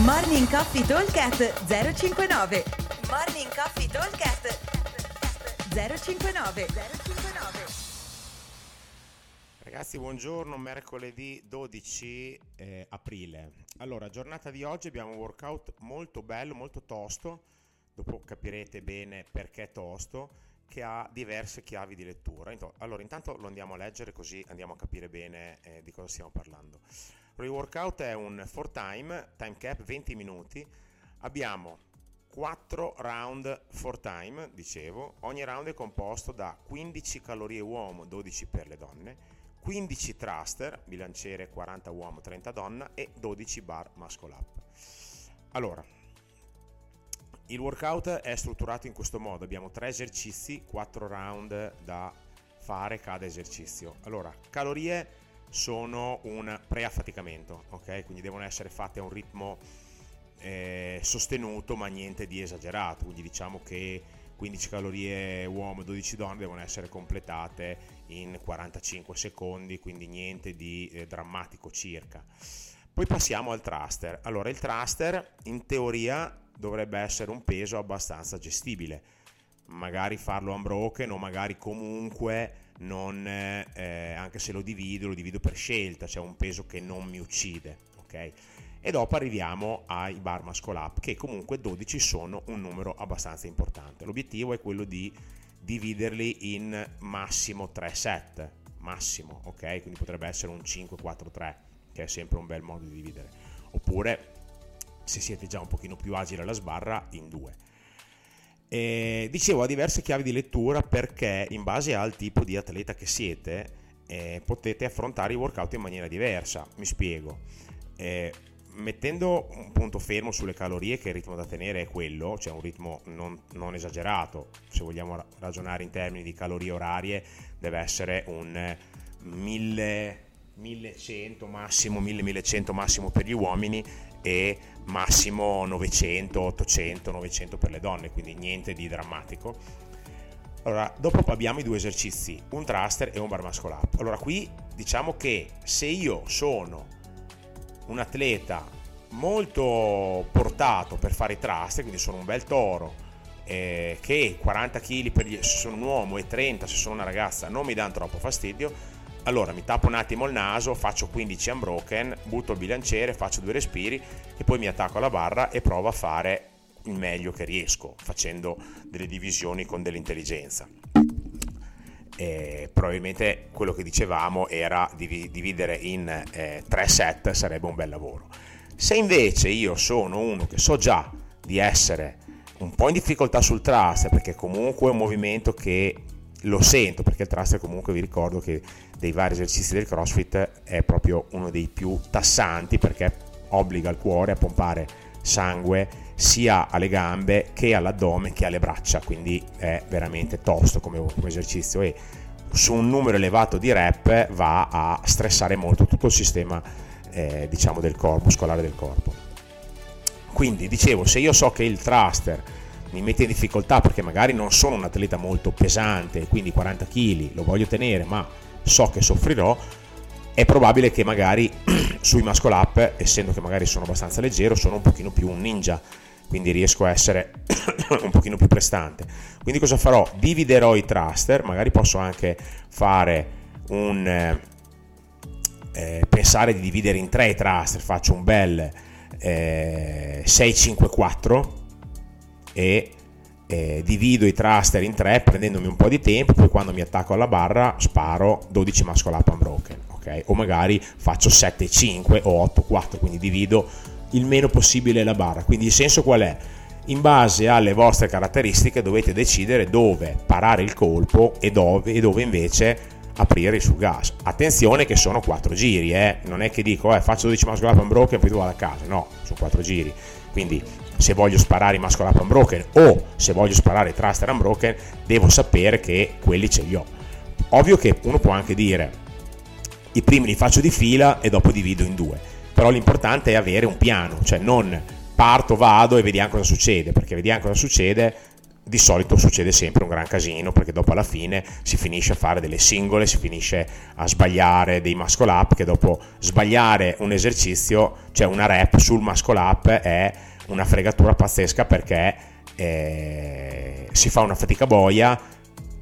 Morning Coffee Talkcast 059 Morning Coffee Talkcast 059 059 Ragazzi, buongiorno, mercoledì 12 eh, aprile. Allora, giornata di oggi abbiamo un workout molto bello, molto tosto, dopo capirete bene perché tosto, che ha diverse chiavi di lettura. Allora, intanto lo andiamo a leggere così andiamo a capire bene eh, di cosa stiamo parlando. Il workout è un 4 time, time cap 20 minuti. Abbiamo 4 round 4 time, dicevo. Ogni round è composto da 15 calorie uomo, 12 per le donne 15 thruster, bilanciere 40 uomo, 30 donna e 12 bar muscle up. Allora, il workout è strutturato in questo modo, abbiamo tre esercizi, 4 round da fare cada esercizio. Allora, calorie sono un preaffaticamento, ok? Quindi devono essere fatte a un ritmo eh, sostenuto ma niente di esagerato, quindi diciamo che 15 calorie uomo, 12 donne devono essere completate in 45 secondi, quindi niente di eh, drammatico circa. Poi passiamo al thruster. Allora, il thruster in teoria dovrebbe essere un peso abbastanza gestibile, magari farlo unbroken o magari comunque non, eh, anche se lo divido, lo divido per scelta, cioè un peso che non mi uccide, ok? e dopo arriviamo ai bar muscle up che comunque 12 sono un numero abbastanza importante. L'obiettivo è quello di dividerli in massimo 3 set, massimo, ok? Quindi potrebbe essere un 5-4-3 che è sempre un bel modo di dividere. Oppure se siete già un pochino più agili alla sbarra in due. E, dicevo, ha diverse chiavi di lettura perché in base al tipo di atleta che siete eh, potete affrontare i workout in maniera diversa. Mi spiego. Eh, mettendo un punto fermo sulle calorie, che il ritmo da tenere è quello, cioè un ritmo non, non esagerato, se vogliamo ragionare in termini di calorie orarie, deve essere un 1000, 1100 massimo, 1000-1100 massimo per gli uomini e massimo 900, 800, 900 per le donne, quindi niente di drammatico. Allora, dopo abbiamo i due esercizi, un thruster e un bar muscle up. Allora, qui diciamo che se io sono un atleta molto portato per fare i trust, quindi sono un bel toro, eh, che 40 kg per gli, se sono un uomo e 30 se sono una ragazza non mi danno troppo fastidio, allora mi tappo un attimo il naso, faccio 15 unbroken, butto il bilanciere, faccio due respiri e poi mi attacco alla barra e provo a fare il meglio che riesco, facendo delle divisioni con dell'intelligenza eh, probabilmente quello che dicevamo era di dividere in eh, tre set sarebbe un bel lavoro. Se invece io sono uno che so già di essere un po' in difficoltà sul thruster perché comunque è un movimento che lo sento perché il thruster comunque vi ricordo che dei vari esercizi del CrossFit è proprio uno dei più tassanti perché obbliga il cuore a pompare sangue sia alle gambe che all'addome che alle braccia, quindi è veramente tosto come, come esercizio e su un numero elevato di rep va a stressare molto tutto il sistema eh, diciamo del corpo, muscolare del corpo. Quindi dicevo, se io so che il thruster mi mette in difficoltà perché magari non sono un atleta molto pesante, quindi 40 kg lo voglio tenere, ma so che soffrirò, è probabile che magari sui muscle up, essendo che magari sono abbastanza leggero, sono un pochino più un ninja, quindi riesco a essere un pochino più prestante. Quindi cosa farò? Dividerò i thruster, magari posso anche fare un... Eh, eh pensare di dividere in tre i thruster, faccio un bel eh, 6-5-4 e eh, divido i thruster in tre prendendomi un po' di tempo, poi quando mi attacco alla barra sparo 12 muscle up unbroken ok? O magari faccio 7, 5 o 8, 4, quindi divido il meno possibile la barra. Quindi il senso qual è? In base alle vostre caratteristiche dovete decidere dove parare il colpo e dove, e dove invece aprire sul gas. Attenzione che sono 4 giri, eh? non è che dico eh, faccio 12 muscle up unbroken e poi vado a casa, no, sono 4 giri. Quindi se voglio sparare i muscle up unbroken o se voglio sparare thruster unbroken devo sapere che quelli ce li ho. Ovvio che uno può anche dire i primi li faccio di fila e dopo divido in due. Però l'importante è avere un piano, cioè non parto, vado e vediamo cosa succede, perché vediamo cosa succede di solito succede sempre un gran casino perché dopo alla fine si finisce a fare delle singole, si finisce a sbagliare dei muscle up che dopo sbagliare un esercizio, cioè una rep sul muscle up è una fregatura pazzesca perché eh, si fa una fatica boia,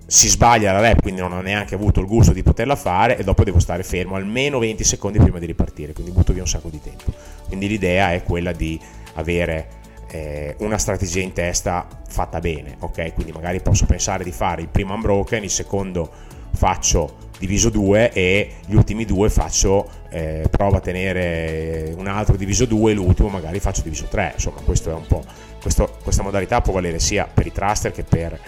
si sbaglia la rep, quindi non ho neanche avuto il gusto di poterla fare e dopo devo stare fermo almeno 20 secondi prima di ripartire, quindi butto via un sacco di tempo. Quindi l'idea è quella di avere eh, una strategia in testa fatta bene, ok? Quindi magari posso pensare di fare il primo unbroken, il secondo faccio diviso 2 e gli ultimi due faccio eh, provo a tenere un altro diviso 2 e l'ultimo magari faccio diviso 3 insomma questo è un po' questa modalità può valere sia per i thruster che per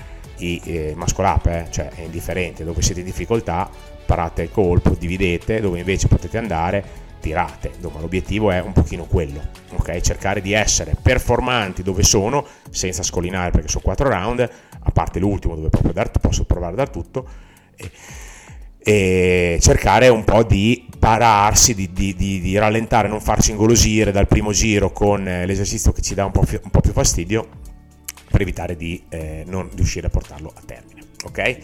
i eh, muscle up eh? cioè è indifferente. Dove siete in difficoltà parate il colpo dividete. Dove invece potete andare tirate. Insomma l'obiettivo è un pochino quello ok? Cercare di essere performanti dove sono senza scollinare perché sono 4 round a parte l'ultimo dove dar, posso provare a dar tutto e, cercare un po' di pararsi, di, di, di, di, rallentare, non farsi ingolosire dal primo giro con eh, l'esercizio che ci dà un po', un po più fastidio per evitare di eh, non riuscire a portarlo a termine. Ok?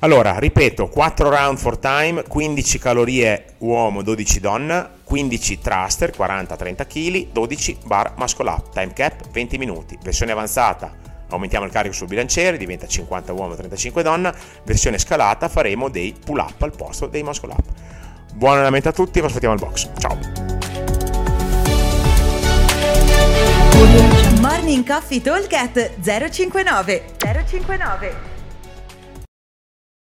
Allora, ripeto, 4 round for time, 15 calorie uomo, 12 donna, 15 thruster, 40-30 kg, 12 bar muscle up, time cap 20 minuti, versione avanzata aumentiamo il carico sul bilanciere, diventa 50 uomo, 35 donna, versione scalata faremo dei pull up al posto dei muscle up. Buon allenamento a tutti, vi aspettiamo al box. Ciao! Morning Coffee Talk 059 059